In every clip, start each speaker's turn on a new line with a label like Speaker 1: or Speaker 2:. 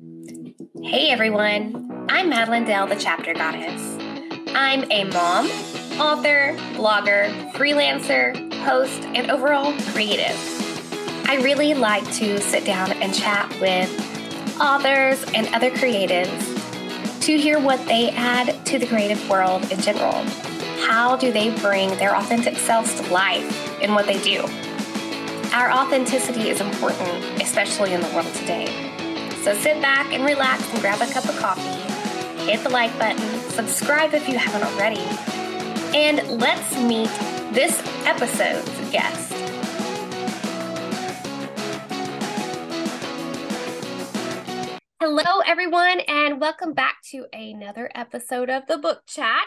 Speaker 1: Hey everyone, I'm Madilynn Dale, the chapter goddess. I'm a mom, author, blogger, freelancer, host, and overall creative. I really like to sit down and chat with authors and other creatives to hear what they add to the creative world in general. How do they bring their authentic selves to life in what they do? Our authenticity is important, especially in the world today. So sit back and relax and grab a cup of coffee, hit the like button, subscribe if you haven't already, and let's meet this episode's guest. Hello, everyone, and welcome back to another episode of the Book Chat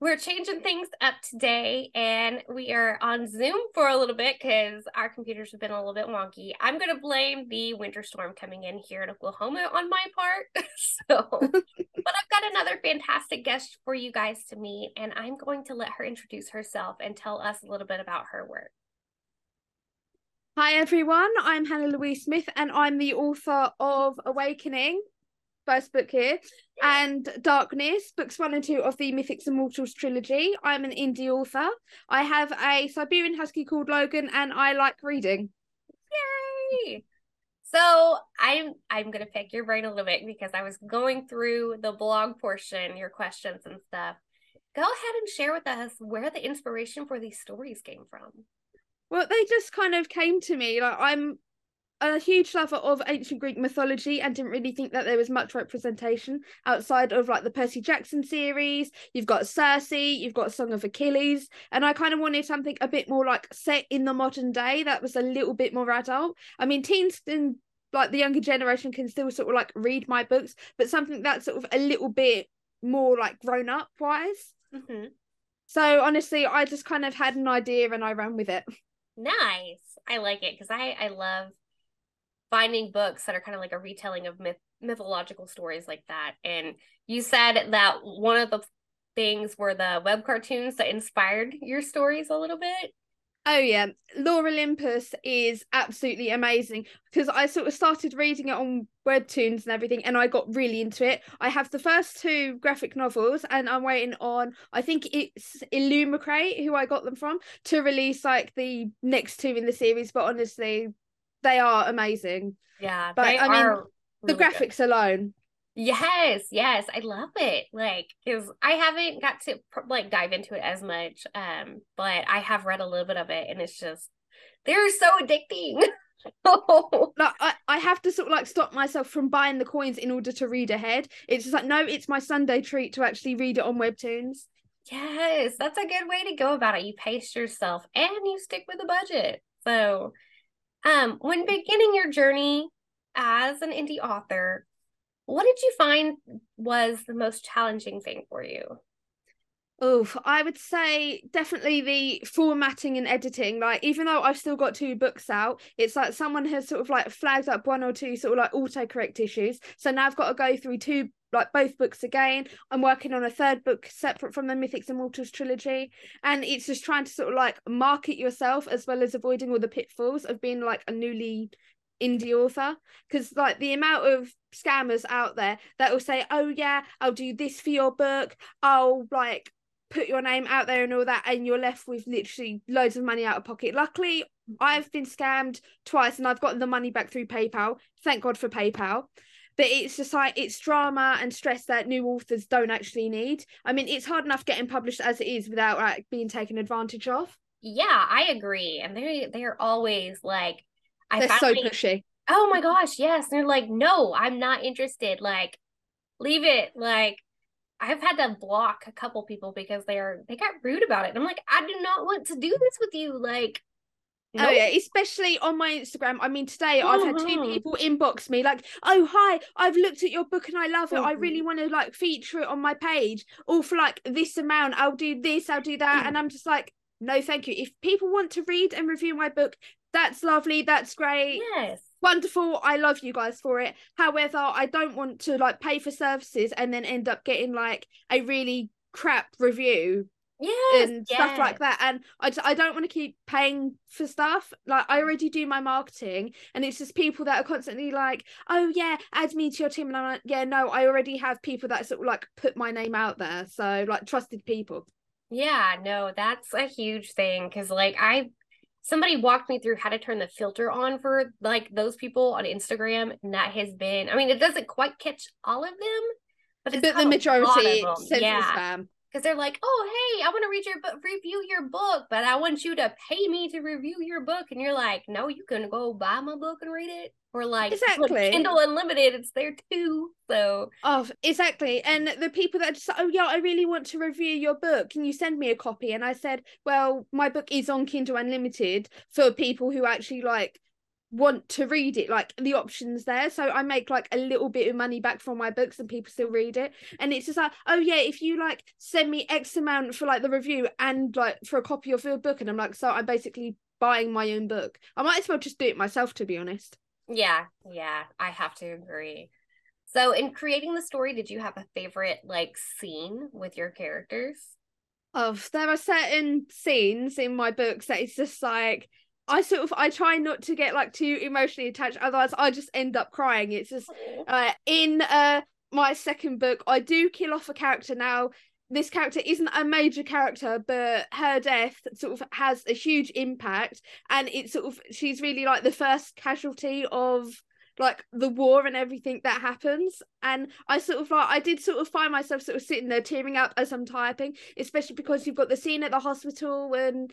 Speaker 1: we're changing things up today and we are on Zoom for a little bit because our computers have been a little bit wonky. I'm going to blame the winter storm coming in here in Oklahoma on my part. so, but I've got another fantastic guest for you guys to meet, and I'm going to let her introduce herself and tell us a little bit about her work.
Speaker 2: Hi everyone, I'm Hannah Louise Smith and I'm the author of Awakening, first book here, and Darkness, books one and two of the Mythics and Mortals trilogy. I'm an indie author. I have a Siberian Husky called Logan, and I like reading.
Speaker 1: Yay! So I'm I'm gonna pick your brain a little bit because I was going through the blog portion, your questions and stuff. Go ahead and share with us where the inspiration for these stories came from.
Speaker 2: Well, they just kind of came to me. Like I'm a huge lover of ancient Greek mythology and didn't really think that there was much representation outside of like the Percy Jackson series. You've got Circe, you've got Song of Achilles, and I kind of wanted something a bit more like set in the modern day that was a little bit more adult. I mean, teens and like the younger generation can still sort of like read my books, but something that's sort of a little bit more like grown up wise. Mm-hmm. So honestly, I just kind of had an idea and I ran with it.
Speaker 1: Nice. I like it because I I love finding books that are kind of like a retelling of myth mythological stories like that. And you said that one of the things were the web cartoons that inspired your stories a little bit.
Speaker 2: Oh yeah, Lore Olympus is absolutely amazing because I sort of started reading it on webtoons and everything and I got really into it. I have the first two graphic novels and I'm waiting on I think it's Illumicrate who I got them from to release like the next two in the series but honestly they are amazing.
Speaker 1: Yeah,
Speaker 2: but I mean, really the graphics good. alone.
Speaker 1: Yes, yes, I love it. Like, because I haven't got to like dive into it as much, um, but I have read a little bit of it, and it's just they're so addicting.
Speaker 2: like I, I have to sort of like stop myself from buying the coins in order to read ahead. It's just like no, it's my Sunday treat to actually read it on webtoons.
Speaker 1: Yes, that's a good way to go about it. You pace yourself and you stick with the budget. So um, when beginning your journey as an indie author, what did you find was the most challenging thing for you?
Speaker 2: Oh, I would say definitely the formatting and editing. Like, even though I've still got two books out, it's like someone has sort of like flagged up one or two sort of like autocorrect issues. So now I've got to go through two like both books again. I'm working on a third book separate from the Mythics and Mortals trilogy. And it's just trying to sort of like market yourself as well as avoiding all the pitfalls of being like a newly indie author. Because like the amount of scammers out there that will say, Oh yeah, I'll do this for your book, I'll like put your name out there and all that, and you're left with literally loads of money out of pocket. Luckily, I've been scammed twice and I've gotten the money back through PayPal. Thank God for PayPal but it's just like it's drama and stress that new authors don't actually need. I mean, it's hard enough getting published as it is without like being taken advantage of.
Speaker 1: Yeah, I agree, and they they're always like,
Speaker 2: I they're finally, so pushy.
Speaker 1: Oh my gosh, yes, and they're like, no, I'm not interested. Like, leave it. Like, I've had to block a couple people because they are they got rude about it. And I'm like, I do not want to do this with you. Like,
Speaker 2: Nope. Oh yeah, especially on my Instagram. I mean, today I've had two mm-hmm. people inbox me like, "Oh hi, I've looked at your book and I love it. I really mm-hmm. want to like feature it on my page. All for like this amount. I'll do this. I'll do that." And I'm just like, "No, thank you. If people want to read and review my book, that's lovely. That's great.
Speaker 1: Yes,
Speaker 2: wonderful. I love you guys for it. However, I don't want to like pay for services and then end up getting like a really crap review
Speaker 1: yes,
Speaker 2: and
Speaker 1: yes.
Speaker 2: stuff like that. And I just, I don't want to keep paying for stuff. Like I already do my marketing, and it's just people that are constantly like, "Oh yeah, add me to your team," and I'm like, "Yeah, no, I already have people that sort of like put my name out there, so like trusted people."
Speaker 1: Yeah, no, that's a huge thing because like I somebody walked me through how to turn the filter on for like those people on Instagram, and that has been I mean, it doesn't quite catch all of them, but,
Speaker 2: but the majority sends yeah. spam
Speaker 1: because they're like, "Oh, hey, I want to read your book, review your book, but I want you to pay me to review your book." And you're like, "No, you can go buy my book and read it." Or like,
Speaker 2: exactly,
Speaker 1: Kindle Unlimited, it's there too. So,
Speaker 2: oh, exactly. And the people that just, oh yeah, I really want to review your book. Can you send me a copy? And I said, well, my book is on Kindle Unlimited for people who actually like want to read it like the options there so i make like a little bit of money back from my books and people still read it and it's just like oh yeah if you like send me x amount for like the review and like for a copy of your book and i'm like so i'm basically buying my own book i might as well just do it myself to be honest
Speaker 1: yeah yeah i have to agree so in creating the story did you have a favorite like scene with your characters
Speaker 2: of there are certain scenes in my books that it's just like I sort of I try not to get like too emotionally attached, otherwise I just end up crying. It's just uh, in uh my second book, I do kill off a character now. This character isn't a major character, but her death sort of has a huge impact, and it's sort of she's really like the first casualty of like the war and everything that happens and i sort of like i did sort of find myself sort of sitting there tearing up as i'm typing especially because you've got the scene at the hospital and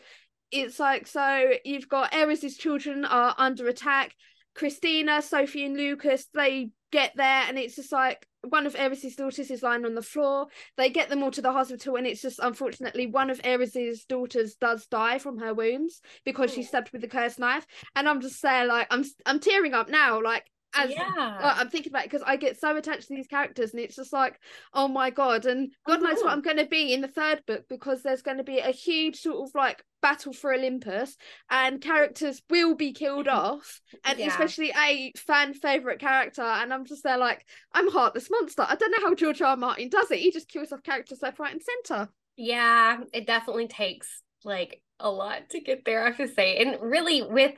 Speaker 2: it's like so you've got Ares's children are under attack. Christina, Sophie, and Lucas they get there, and it's just like one of Ares's daughters is lying on the floor. They get them all to the hospital, and it's just unfortunately one of Ares's daughters does die from her wounds because she's oh. stabbed with the cursed knife. And I'm just saying, like, I'm I'm tearing up now, like as yeah. I'm thinking about it because I get so attached to these characters and it's just like oh my god and oh god knows what I'm going to be in the third book because there's going to be a huge sort of like battle for Olympus and characters will be killed off and yeah. especially a fan favorite character and I'm just there like I'm heartless monster I don't know how George R. R. Martin does it he just kills off characters left right and center
Speaker 1: yeah it definitely takes like a lot to get there I have to say and really with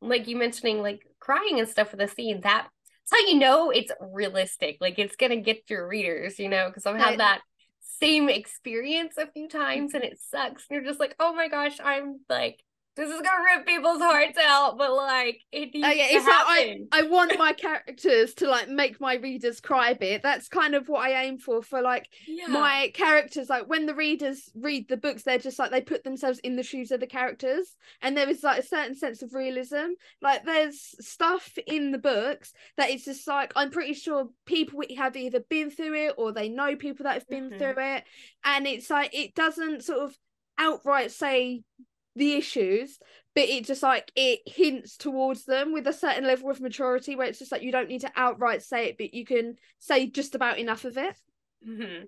Speaker 1: like you mentioning like crying and stuff for the scene that that's how you know it's realistic like it's gonna get your readers you know because i've had that same experience a few times and it sucks and you're just like oh my gosh i'm like this is gonna rip people's hearts out, but like it needs oh, yeah, it's
Speaker 2: happen. Like I, I want my characters to like make my readers cry a bit. That's kind of what I aim for for like yeah. my characters. Like when the readers read the books, they're just like they put themselves in the shoes of the characters, and there is like a certain sense of realism. Like there's stuff in the books that it's just like I'm pretty sure people have either been through it or they know people that have been mm-hmm. through it, and it's like it doesn't sort of outright say the issues but it just like it hints towards them with a certain level of maturity where it's just like you don't need to outright say it but you can say just about enough of it.
Speaker 1: Mm-hmm.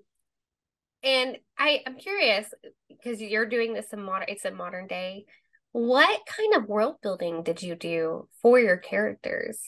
Speaker 1: and i i'm curious because you're doing this in modern it's a modern day. What kind of world building did you do for your characters?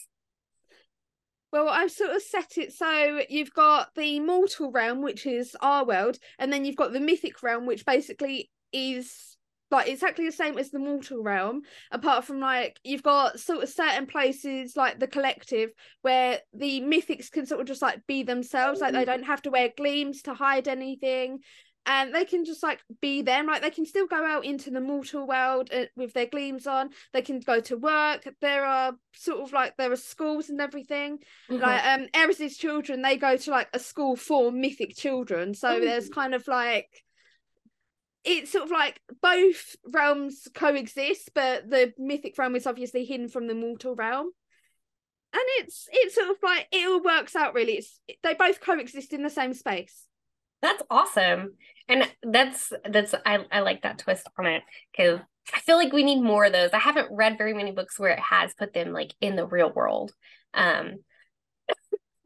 Speaker 2: Well, I've sort of set it so you've got the mortal realm, which is our world, and then you've got the mythic realm, which basically is like exactly the same as the mortal realm apart from like you've got sort of certain places like the collective where the mythics can sort of just like be themselves like they don't have to wear gleams to hide anything and they can just like be them like they can still go out into the mortal world uh, with their gleams on they can go to work there are sort of like there are schools and everything mm-hmm. like um Eris's children they go to like a school for mythic children so Ooh. there's kind of like it's sort of like both realms coexist, but the mythic realm is obviously hidden from the mortal realm. And it's it's sort of like it all works out really. It's they both coexist in the same space.
Speaker 1: That's awesome. And that's that's I, I like that twist on it because I feel like we need more of those. I haven't read very many books where it has put them like in the real world. Um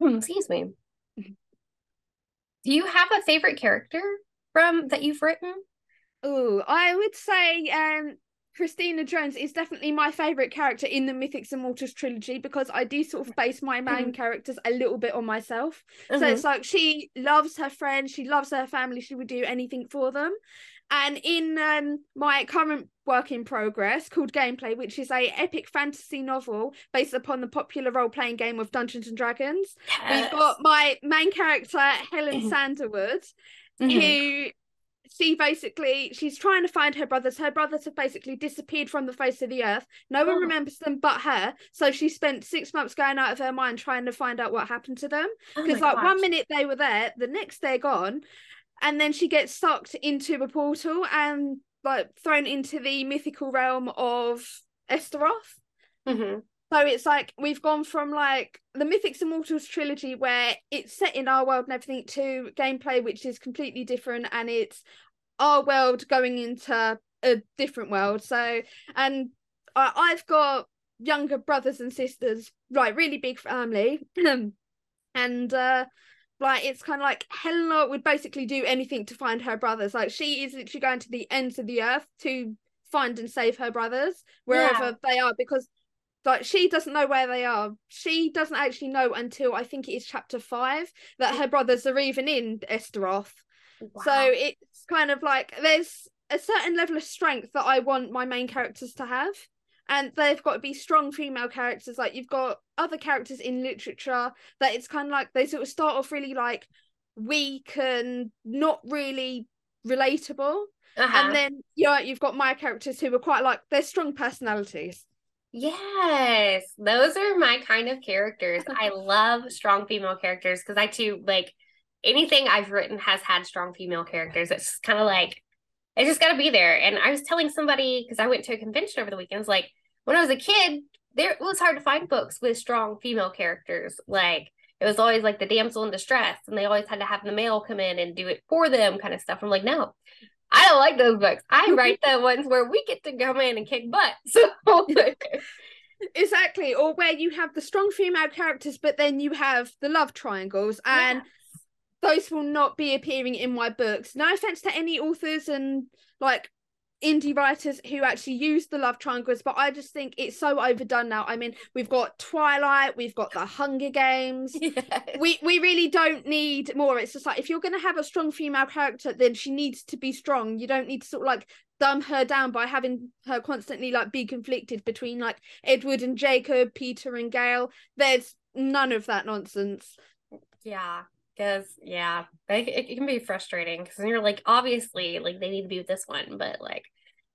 Speaker 1: excuse me. Do you have a favorite character from that you've written?
Speaker 2: Oh, I would say um Christina Jones is definitely my favourite character in the Mythics and Mortals trilogy because I do sort of base my main mm-hmm. characters a little bit on myself. Mm-hmm. So it's like she loves her friends, she loves her family, she would do anything for them. And in um, my current work in progress called Gameplay, which is a epic fantasy novel based upon the popular role playing game of Dungeons and Dragons, yes. we've got my main character Helen Sanderwood, mm-hmm. who she basically she's trying to find her brothers. Her brothers have basically disappeared from the face of the earth. No one oh. remembers them but her. So she spent six months going out of her mind trying to find out what happened to them. Because oh like gosh. one minute they were there, the next they're gone, and then she gets sucked into a portal and like thrown into the mythical realm of Esteroth.
Speaker 1: Mm-hmm.
Speaker 2: So it's like we've gone from like the Mythics and Mortals trilogy where it's set in our world and everything to gameplay which is completely different and it's our world going into a different world. So and I, I've got younger brothers and sisters, right, really big family. and uh like it's kind of like Helena would basically do anything to find her brothers. Like she is literally going to the ends of the earth to find and save her brothers wherever yeah. they are because like she doesn't know where they are. She doesn't actually know until I think it is chapter five that her brothers are even in Esteroth. Wow. So it's kind of like there's a certain level of strength that I want my main characters to have. And they've got to be strong female characters. Like you've got other characters in literature that it's kind of like they sort of start off really like weak and not really relatable. Uh-huh. And then yeah, you've got my characters who are quite like they're strong personalities.
Speaker 1: Yes, those are my kind of characters. I love strong female characters because I too like anything I've written has had strong female characters. It's just kind of like it's just got to be there. And I was telling somebody because I went to a convention over the weekends, like when I was a kid, there it was hard to find books with strong female characters. Like it was always like the damsel in distress, and they always had to have the male come in and do it for them, kind of stuff. I'm like, no, I don't like those books. I write the ones where we get to come in and kick butt. So
Speaker 2: exactly, or where you have the strong female characters, but then you have the love triangles, and yes. those will not be appearing in my books. No offense to any authors and like indie writers who actually use the love triangles, but I just think it's so overdone now. I mean, we've got Twilight, we've got the Hunger Games. Yes. We we really don't need more. It's just like if you're gonna have a strong female character, then she needs to be strong. You don't need to sort of like dumb her down by having her constantly like be conflicted between like Edward and Jacob, Peeta and Gale. There's none of that nonsense.
Speaker 1: Yeah, because yeah it, it can be frustrating because you're like obviously like they need to be with this one but like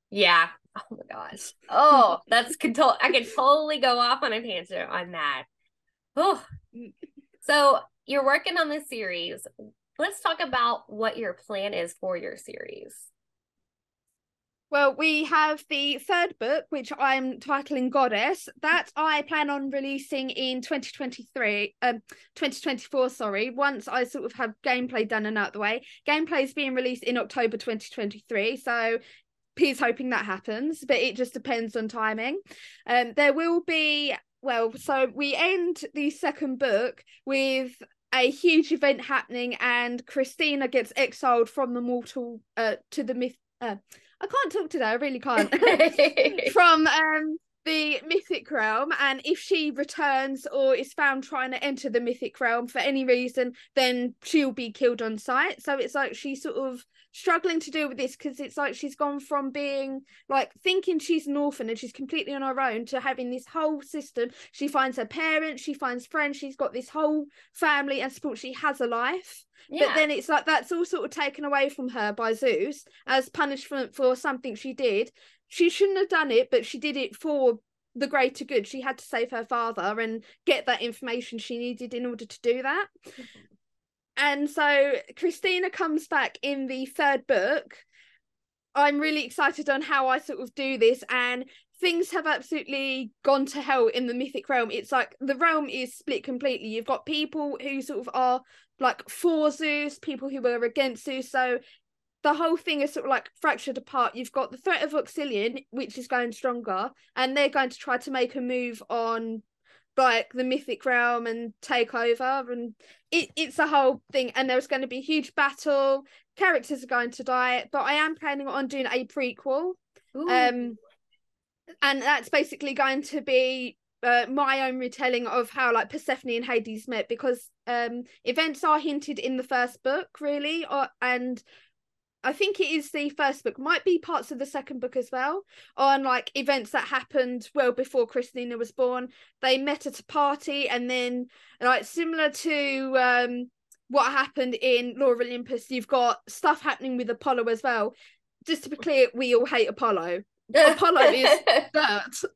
Speaker 1: yeah. Oh my gosh. Oh that's control i can totally go off on a tangent on that. Oh so you're working on this series. Let's talk about what your plan is for your series
Speaker 2: well, we have the third book, which I'm titling Goddess, that I plan on releasing in 2023, um, 2024, sorry, once I sort of have gameplay done and out the way. Gameplay is being released in October 2023, so please hoping that happens, but it just depends on timing. Um, there will be, well, so we end the second book with a huge event happening and Christina gets exiled from the mortal uh, to the myth uh, I can't talk today. I really can't. From um the mythic realm and if she returns or is found trying to enter the mythic realm for any reason then she'll be killed on sight so it's like she sort of struggling to deal with this because it's like she's gone from being like thinking she's an orphan and she's completely on her own to having this whole system she finds her parents she finds friends she's got this whole family and support she has a life yeah. but then it's like that's all sort of taken away from her by zeus as punishment for something she did she shouldn't have done it, but she did it for the greater good. She had to save her father and get that information she needed in order to do that. Mm-hmm. And so Christina comes back in the third book. I'm really excited on how I sort of do this, and things have absolutely gone to hell in the mythic realm. It's like the realm is split completely. You've got people who sort of are like for Zeus, people who are against Zeus. So the whole thing is sort of like fractured apart. You've got the threat of Oxilion, which is going stronger, and they're going to try to make a move on like the mythic realm and take over and it, it's a whole thing and there's going to be a huge battle characters are going to die but i am planning on doing a prequel Ooh. um and that's basically going to be uh, my own retelling of how like Persephone and Hades met because um events are hinted in the first book really or, and I think it is the first book, might be parts of the second book as well, on like events that happened well before Christina was born. They met at a party, and then, like, similar to um, what happened in Lore of Olympus, you've got stuff happening with Apollo as well. Just to be clear, we all hate Apollo. Apollo is dirt.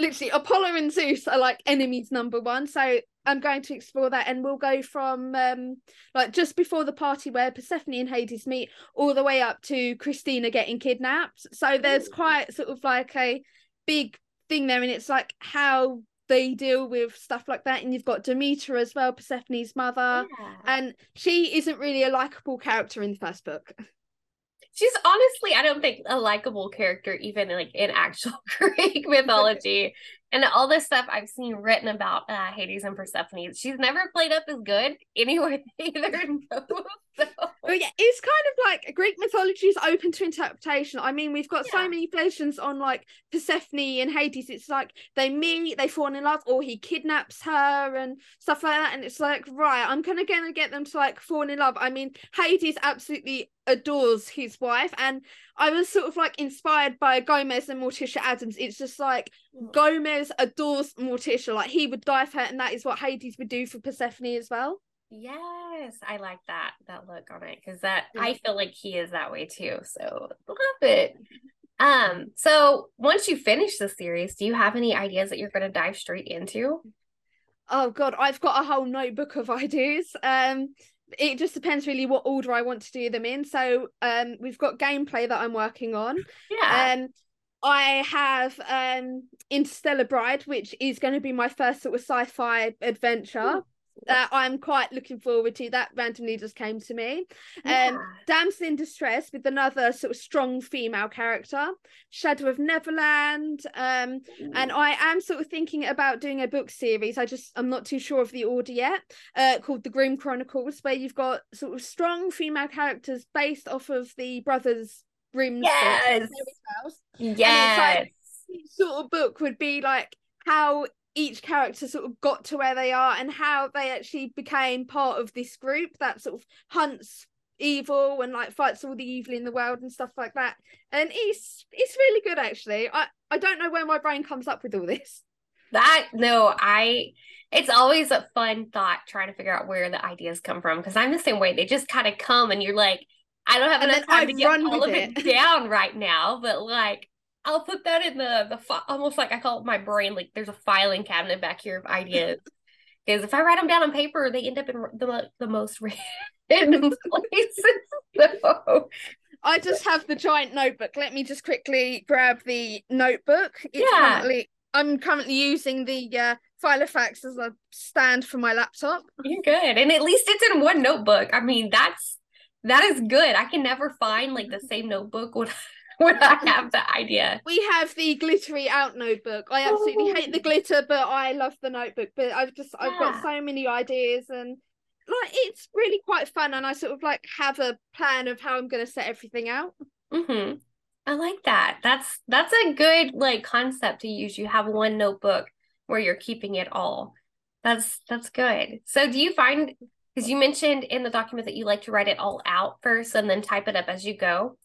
Speaker 2: Literally, Apollo and Zeus are like enemies number one. So I'm going to explore that, and we'll go from um like just before the party where Persephone and Hades meet, all the way up to Christina getting kidnapped. So there's quite sort of like a big thing there, and it's like how they deal with stuff like that. And you've got Demeter as well, Persephone's mother,
Speaker 1: Yeah.
Speaker 2: and she isn't really a likable character in the first book.
Speaker 1: She's honestly, I don't think a likable character, even like in actual Greek mythology. and all this stuff I've seen written about uh, Hades and Persephone. She's never played up as good anywhere either. No. So,
Speaker 2: But yeah, it's kind of like Greek mythology is open to interpretation. I mean, we've got
Speaker 1: Yeah.
Speaker 2: so many versions on like Persephone and Hades. It's like they meet, they fall in love, or he kidnaps her and stuff like that. And it's like, right, I'm kind of gonna get them to like fall in love. I mean, Hades absolutely adores his wife, and I was sort of like inspired by Gomez and Morticia Addams. It's just like Gomez adores Morticia, like he would die for her, and that is what Hades would do for Persephone as well.
Speaker 1: yes, I like that that look on it because that
Speaker 2: Yeah.
Speaker 1: I feel like he is that way too. So love it. Um, so once you finish the series, do you have any ideas that you're going to dive straight into?
Speaker 2: Oh god, I've got a whole notebook of ideas. Um it just depends really what order I want to do them in. So um we've got gameplay that I'm working on.
Speaker 1: Yeah.
Speaker 2: Um I have um Interstellar Bride, which is going to be my first sort of sci-fi adventure that I'm quite looking forward to. That randomly just came to me.
Speaker 1: yeah.
Speaker 2: Um Damsel in Distress with another sort of strong female character. Shadow of Neverland. Um and I am sort of thinking about doing a book series. I just I'm not too sure of the order yet. Uh, called The Groom Chronicles, where you've got sort of strong female characters based off of the brothers books,
Speaker 1: Yes. yes.
Speaker 2: Each sort of book would be like how each character sort of got to where they are and how they actually became part of this group that sort of hunts evil and like fights all the evil in the world and stuff like that and it's it's really good actually i i don't know where my brain comes up with all this
Speaker 1: That no, I it's always a fun thought trying to figure out where the ideas come from because I'm the same way. They just kind of come and you're like, I don't have
Speaker 2: And
Speaker 1: enough time to get all of it,
Speaker 2: it.
Speaker 1: down right now, but like I'll put that in the the fi- almost like I call it my brain like there's a filing cabinet back here of ideas. Because if I write them down on paper, they end up in the the most random places. So,
Speaker 2: i just have the giant notebook let me just quickly grab the notebook it's
Speaker 1: Yeah.
Speaker 2: currently i'm currently using the uh filofax as a stand for my laptop
Speaker 1: You're good. And at least it's in one notebook. I mean, that's that is good. I can never find like the same notebook when when I have the idea.
Speaker 2: we have the glittery out notebook. I absolutely hate the
Speaker 1: Oh.
Speaker 2: glitter, but I love the notebook. But I've just I've got so many ideas and like it's really quite fun and I sort of like have a plan of how I'm gonna set everything out.
Speaker 1: hmm I like that. That's that's a good like concept to use. You have one notebook where you're keeping it all. That's that's good. So do you find because you mentioned in the document that you like to write it all out first and then type it up as you go.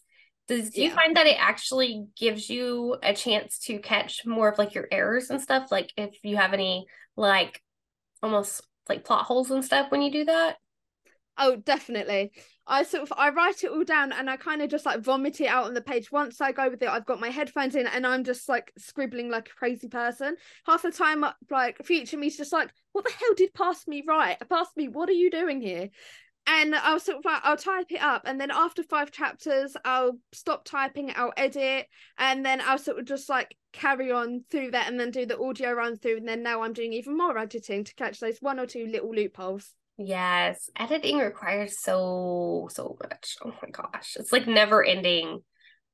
Speaker 1: Does do you
Speaker 2: Yeah.
Speaker 1: find that it actually gives you a chance to catch more of like your errors and stuff? Like if you have any like almost like plot holes and stuff when you do that?
Speaker 2: Oh, definitely. I sort of I write it all down and I kind of just like vomit it out on the page. Once I go with it, I've got my headphones in and I'm just like scribbling like a crazy person. Half the time, like future me's just like, "What the hell did past me write? Past me, what are you doing here?" And I'll sort of I'll type it up, and then after five chapters, I'll stop typing, I'll edit, and then I'll sort of just like carry on through that, and then do the audio run through, and then now I'm doing even more editing to catch those one or two little loopholes.
Speaker 1: Yes, editing requires so so much. Oh my gosh. It's like never ending.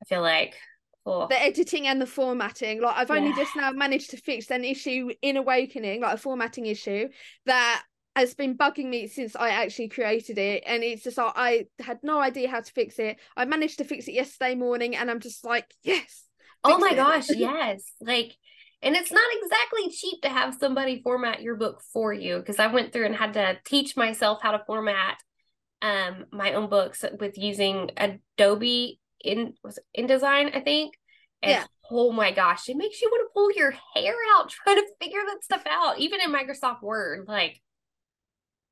Speaker 1: I feel like. Oh.
Speaker 2: the editing and the formatting like i've only
Speaker 1: Yeah.
Speaker 2: just now managed to fix an issue in awakening like a formatting issue that has been bugging me since i actually created it and it's just like i had no idea how to fix it i managed to fix it yesterday morning and i'm just like yes
Speaker 1: Oh my
Speaker 2: it.
Speaker 1: gosh, yes. Like, and it's not exactly cheap to have somebody format your book for you because I went through and had to teach myself how to format um my own books with using Adobe in was it InDesign, I think. And
Speaker 2: Yeah.
Speaker 1: oh my gosh, it makes you want to pull your hair out trying to figure that stuff out, even in Microsoft Word. Like,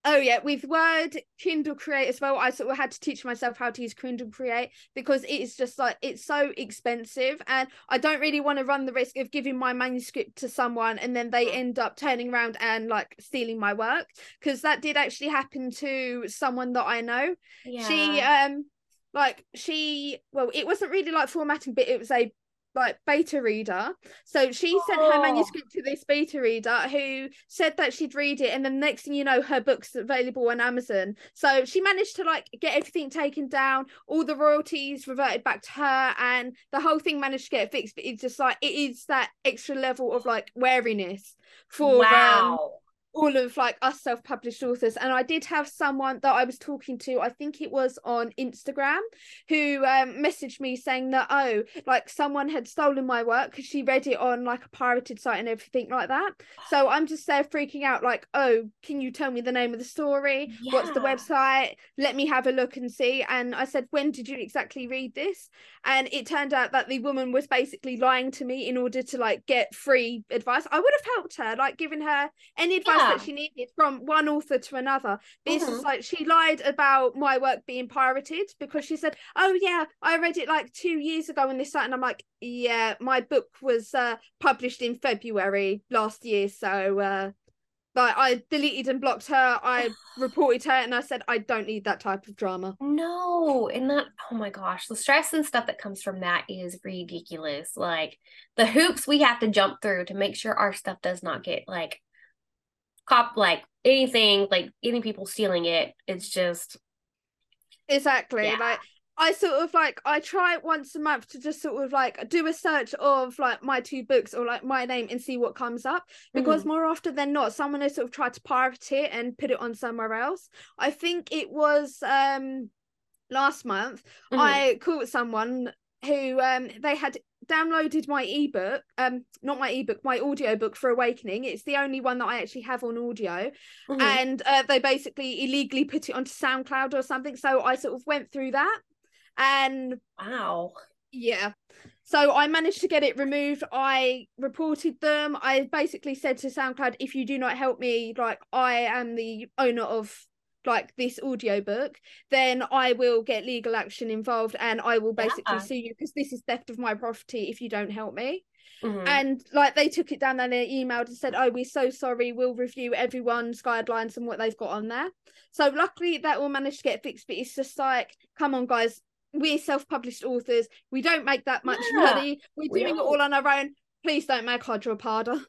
Speaker 2: Oh yeah, with Word, Kindle Create as well. I sort of had to teach myself how to use Kindle Create because it is just like it's so expensive, and I don't really want to run the risk of giving my manuscript to someone and then they end up turning around and like stealing my work because that did actually happen to someone that I know.
Speaker 1: yeah.
Speaker 2: She um like she well it wasn't really like formatting, but it was a like beta reader. So she sent her
Speaker 1: Oh.
Speaker 2: manuscript to this beta reader who said that she'd read it, and then next thing you know, her book's available on Amazon. So she managed to like get everything taken down, all the royalties reverted back to her, and the whole thing managed to get fixed. But it's just like it is that extra level of like wariness for um,
Speaker 1: wow.
Speaker 2: All of like us self-published authors. And i did have someone that i was talking to i think it was on instagram who um messaged me saying that oh like someone had stolen my work because she read it on like a pirated site and everything like that. So i'm just there freaking out like oh can you tell me the name of the story? What's the website? Let me have a look and see. And i said when did you exactly read this? And it turned out that the woman was basically lying to me in order to like get free advice. I would have helped her like giving her any advice
Speaker 1: Yeah.
Speaker 2: That she needed from one author to another. This
Speaker 1: Mhm.
Speaker 2: just like she lied about my work being pirated because she said oh yeah i read it like two years ago and this site. And i'm like yeah my book was uh published in february last year so uh like i deleted and blocked her. I reported her and i said i don't need that type of drama.
Speaker 1: No, and that, oh my gosh, the stress and stuff that comes from that is ridiculous. Like the hoops we have to jump through to make sure our stuff does not get like cop, like anything, like any people stealing it. It's just,
Speaker 2: Exactly.
Speaker 1: Yeah.
Speaker 2: Like I sort of like I try once a month to just sort of like do a search of like my two books or like my name and see what comes up because more often than not someone has sort of tried to pirate it and put it on somewhere else. I think it was um last month
Speaker 1: Mhm.
Speaker 2: I caught someone who um they had downloaded my ebook um not my ebook my audiobook for awakening it's the only one that I actually have on audio
Speaker 1: Mhm.
Speaker 2: and uh, they basically illegally put it onto SoundCloud or something. So I sort of went through that, and
Speaker 1: wow.
Speaker 2: yeah, so I managed to get it removed. I reported them. I basically said to SoundCloud, if you do not help me, like I am the owner of like this audiobook then i will get legal action involved and i will basically
Speaker 1: Yeah.
Speaker 2: sue you because this is theft of my property if you don't help me.
Speaker 1: Mhm.
Speaker 2: and like they took it down and they emailed and said oh we're so sorry. We'll review everyone's guidelines and what they've got on there. So luckily that all managed to get fixed but it's just like come on guys. We're self-published authors. We don't make that much
Speaker 1: Yeah,
Speaker 2: money. We're
Speaker 1: we
Speaker 2: doing it all on our own. Please don't make our job harder.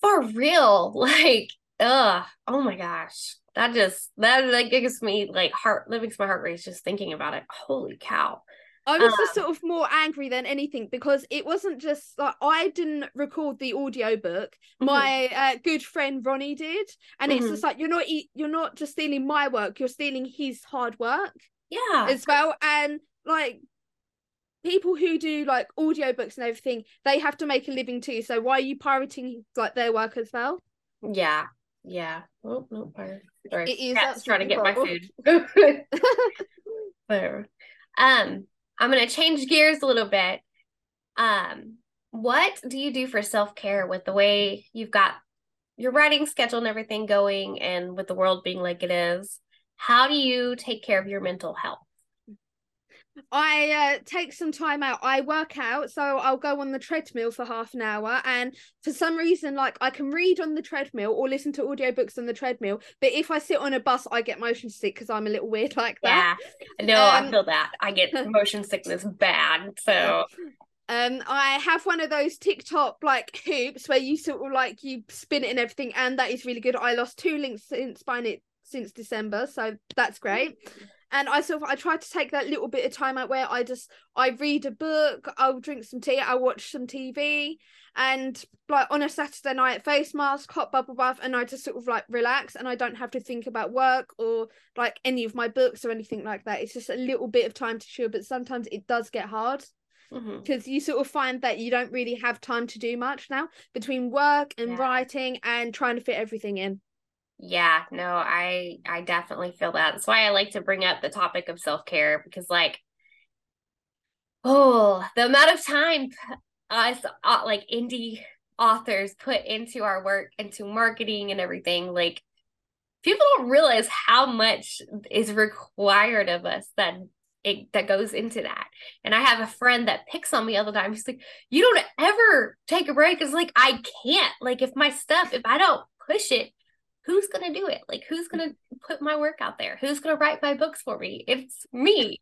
Speaker 1: For real. Like, ugh. Oh my gosh. That just, that, that gives me like heart, that makes my heart race just thinking about it. Holy cow.
Speaker 2: I was just
Speaker 1: Um,
Speaker 2: sort of more angry than anything because it wasn't just like I didn't record the audiobook.
Speaker 1: Mhm.
Speaker 2: My uh, good friend Ronnie did, and it's
Speaker 1: Mhm.
Speaker 2: just like you're not you're not just stealing my work, you're stealing his hard work
Speaker 1: Yeah.
Speaker 2: as well. And like people who do like audiobooks and everything, they have to make a living too. So why are you pirating like their work as well?
Speaker 1: Yeah. Yeah. Oh, no, fire. Sorry.
Speaker 2: It is
Speaker 1: Cat's trying to get my food. Whatever. Um, I'm gonna change gears a little bit. Um, what do you do for self-care with the way you've got your writing schedule and everything going and with the world being like it is? How do you take care of your mental health?
Speaker 2: I uh, take some time out. I work out, so I'll go on the treadmill for half an hour. And for some reason, like I can read on the treadmill or listen to audiobooks on the treadmill. But if I sit on a bus, I get motion sick because I'm a little weird like that.
Speaker 1: Yeah. No, I
Speaker 2: Um,
Speaker 1: feel that. I get motion sickness bad. So
Speaker 2: Um, I have one of those TikTok like hoops where you sort of like you spin it and everything, and that is really good. I lost two links since buying it since December, so that's great. And I sort of I try to take that little bit of time out where I just I read a book, I'll drink some tea, I'll watch some TV, and like on a Saturday night, face mask, hot bubble bath, and I just sort of like relax and I don't have to think about work or like any of my books or anything like that. It's just a little bit of time to chill, but sometimes it does get hard
Speaker 1: mm-hmm.
Speaker 2: because you sort of find that you don't really have time to do much now between work and
Speaker 1: Yeah.
Speaker 2: writing and trying to fit everything in.
Speaker 1: Yeah, no, I I definitely feel that. That's why I like to bring up the topic of self-care because like oh, the amount of time us uh, like indie authors put into our work, into marketing and everything, like people don't realize how much is required of us that it, that goes into that. And I have a friend that picks on me all the time. He's like, "You don't ever take a break." It's like I can't. Like if my stuff, if I don't push it, who's gonna do it? Like who's gonna put my work out there? Who's gonna write my books for me? It's me.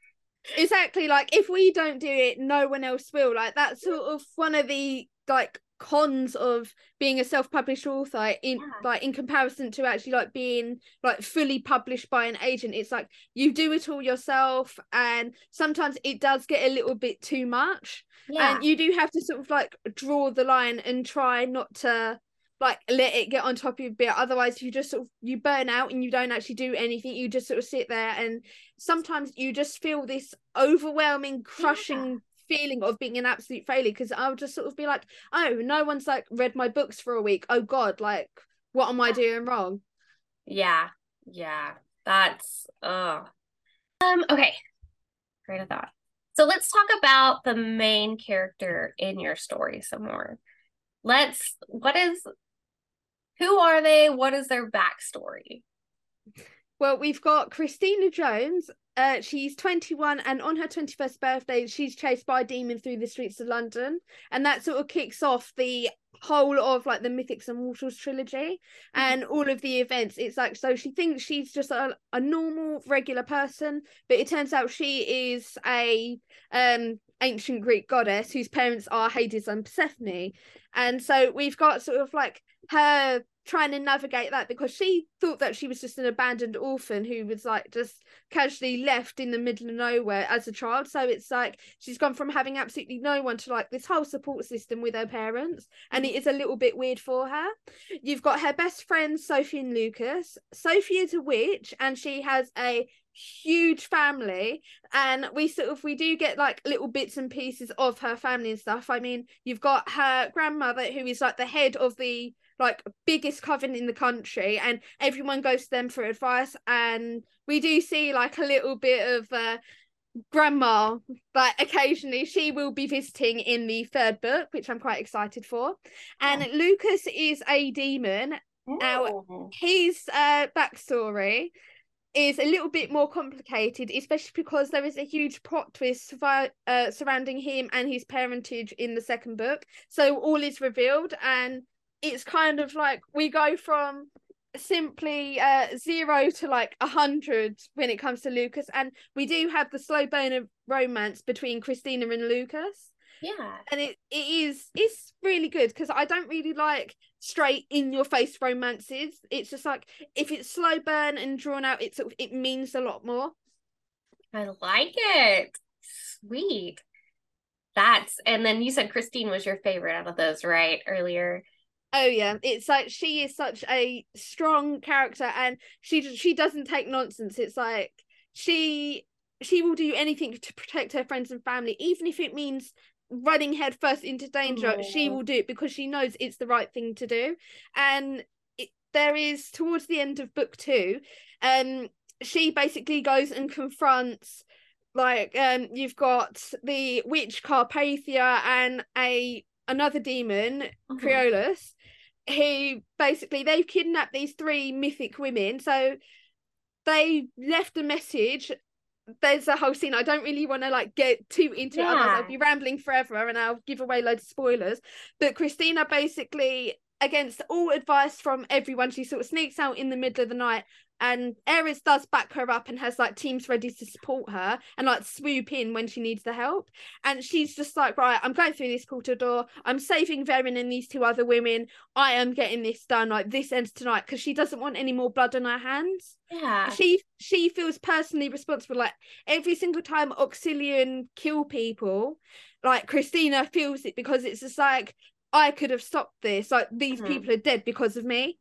Speaker 2: exactly. Like if we don't do it, no one else will. Like that's sort of one of the like cons of being a self-published author in yeah. like in comparison to actually like being like fully published by an agent it's like you do it all yourself and sometimes it does get a little bit too much yeah. and you do have to sort of like draw the line and try not to like let it get on top of you a bit otherwise you just sort of you burn out and you don't actually do anything you just sort of sit there and sometimes you just feel this overwhelming crushing yeah feeling of being an absolute failure because I'll just sort of be like, oh, no one's like read my books for a week. Oh God, like what am I doing wrong?
Speaker 1: Yeah, yeah, that's uh um okay. Great thought. So let's talk about the main character in your story some more. Let's what is who are they? What is their backstory?
Speaker 2: Well, we've got Christina Jones, uh, she's 21 and on her 21st birthday she's chased by a demon through the streets of london and that sort of kicks off the whole of like the mythics and mortals trilogy mm-hmm. and all of the events it's like so she thinks she's just a, a normal regular person but it turns out she is a um ancient greek goddess whose parents are hades and persephone. And so we've got sort of like her trying to navigate that because she thought that she was just an abandoned orphan who was like just casually left in the middle of nowhere as a child. So it's like she's gone from having absolutely no one to like this whole support system with her parents and it is a little bit weird for her. You've got her best friends sophie and lucas. Sophie is a witch and she has a huge family and we sort of we do get like little bits and pieces of her family and stuff i mean you've got her grandmother who is like the head of the like biggest coven in the country and everyone goes to them for advice and we do see like a little bit of uh grandma but occasionally she will be visiting in the third book which i'm quite excited for and oh. lucas is a demon Ooh. now his uh backstory is a little bit more complicated, especially because there is a huge plot twist uh, surrounding him and his parentage in the second book. So all is revealed, and it's kind of like we go from simply uh zero to like a hundred when it comes to Lucas, and we do have the slow burn of romance between Christina and Lucas.
Speaker 1: Yeah,
Speaker 2: and it it is it's really good because I don't really like straight in your face romances. It's just like if it's slow burn and drawn out, it's it means a lot more.
Speaker 1: I like it. Sweet. That's and then you said Christine was your favorite out of those, right? Earlier.
Speaker 2: Oh yeah, it's like she is such a strong character, and she she doesn't take nonsense. It's like she she will do anything to protect her friends and family, even if it means running headfirst into danger. She will do it because she knows it's the right thing to do. And it, there is towards the end of book two, um, she basically goes and confronts like um you've got the witch Carpathia and a another demon, uh-huh. Creolus, who basically they've kidnapped these three mythic women. So they left a message. There's a whole scene. I don't really want to like get too into yeah. it, otherwise I'll be rambling forever and I'll give away loads of spoilers. But Christina basically against all advice from everyone, she sort of sneaks out in the middle of the night and Ares does back her up and has like teams ready to support her and like swoop in when she needs the help. And she's just like, right, I'm going through this quarter door. I'm saving Verin and these two other women. I am getting this done. Like this ends tonight because she doesn't want any more blood on her hands.
Speaker 1: Yeah.
Speaker 2: She she feels personally responsible. Like every single time Auxilian kill people, like Christina feels it because it's just like I could have stopped this. Like these mm-hmm. people are dead because of me.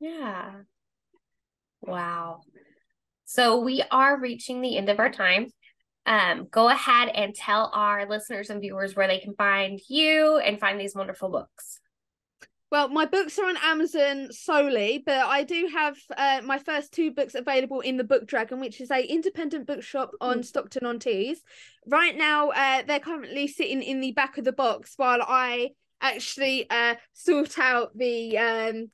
Speaker 1: Yeah. Wow. So we are reaching the end of our time. Um, go ahead and tell our listeners and viewers where they can find you and find these wonderful books.
Speaker 2: Well, my books are on Amazon solely, but I do have uh, my first two books available in the Book Dragon, which is a independent bookshop on mm. Stockton on Tees. Right now, uh, they're currently sitting in the back of the box while I actually uh, sort out the um,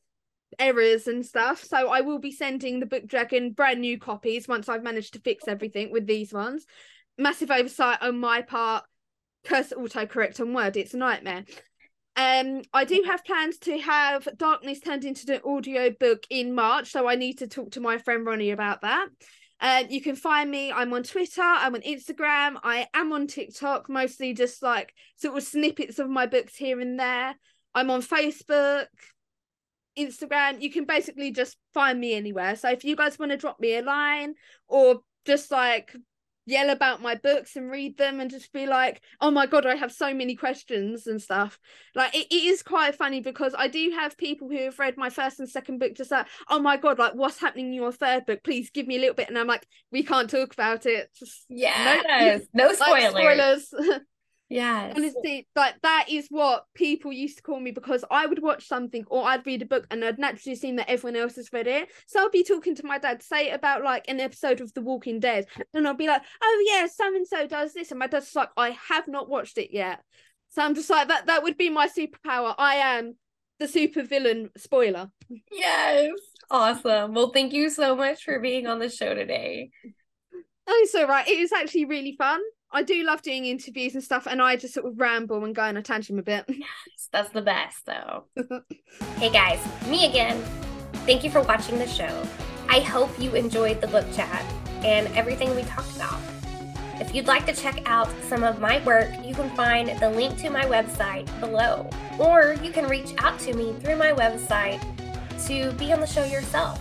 Speaker 2: errors and stuff. So I will be sending the Book Dragon brand new copies once I've managed to fix everything with these ones. Massive oversight on my part. Curse autocorrect on Word, it's a nightmare. Um, I do have plans to have Darkness turned into an audio book in March, so I need to talk to my friend Ronnie about that. Uh, you can find me. I'm on Twitter. I'm on Instagram. I am on TikTok, mostly just like sort of snippets of my books here and there. I'm on Facebook, Instagram. You can basically just find me anywhere. So if you guys want to drop me a line or just like yell about my books and read them and just be like, oh my God, I have so many questions and stuff. Like, it, it is quite funny because I do have people who have read my first and second book just like, oh my God, like, what's happening in your third book? Please give me a little bit. And I'm like, we can't talk about it.
Speaker 1: Just, yes. No, no spoilers. Like, spoilers. Yes.
Speaker 2: Honestly, like that is what people used to call me because I would watch something or I'd read a book and I'd naturally assume that everyone else has read it. So I'll be talking to my dad, say about like an episode of The Walking Dead, and I'll be like, Oh yeah, so and so does this, and my dad's like, I have not watched it yet. So I'm just like that that would be my superpower. I am the super villain spoiler.
Speaker 1: Yes. Awesome. Well, thank you so much for being on the show today.
Speaker 2: Oh, so right. It was actually really fun. I do love doing interviews and stuff, and I just sort of ramble and go on a tangent a bit.
Speaker 1: Yes, that's the best, though. hey guys, me again. Thank you for watching the show. I hope you enjoyed the book chat and everything we talked about. If you'd like to check out some of my work, you can find the link to my website below, or you can reach out to me through my website to be on the show yourself.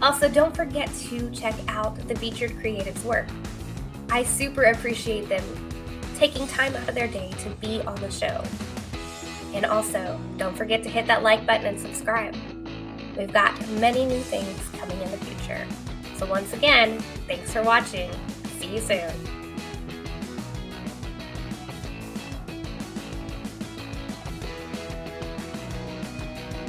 Speaker 1: Also, don't forget to check out the featured creatives' work. I super appreciate them taking time out of their day to be on the show. And also, don't forget to hit that like button and subscribe. We've got many new things coming in the future. So, once again, thanks for watching. See you soon.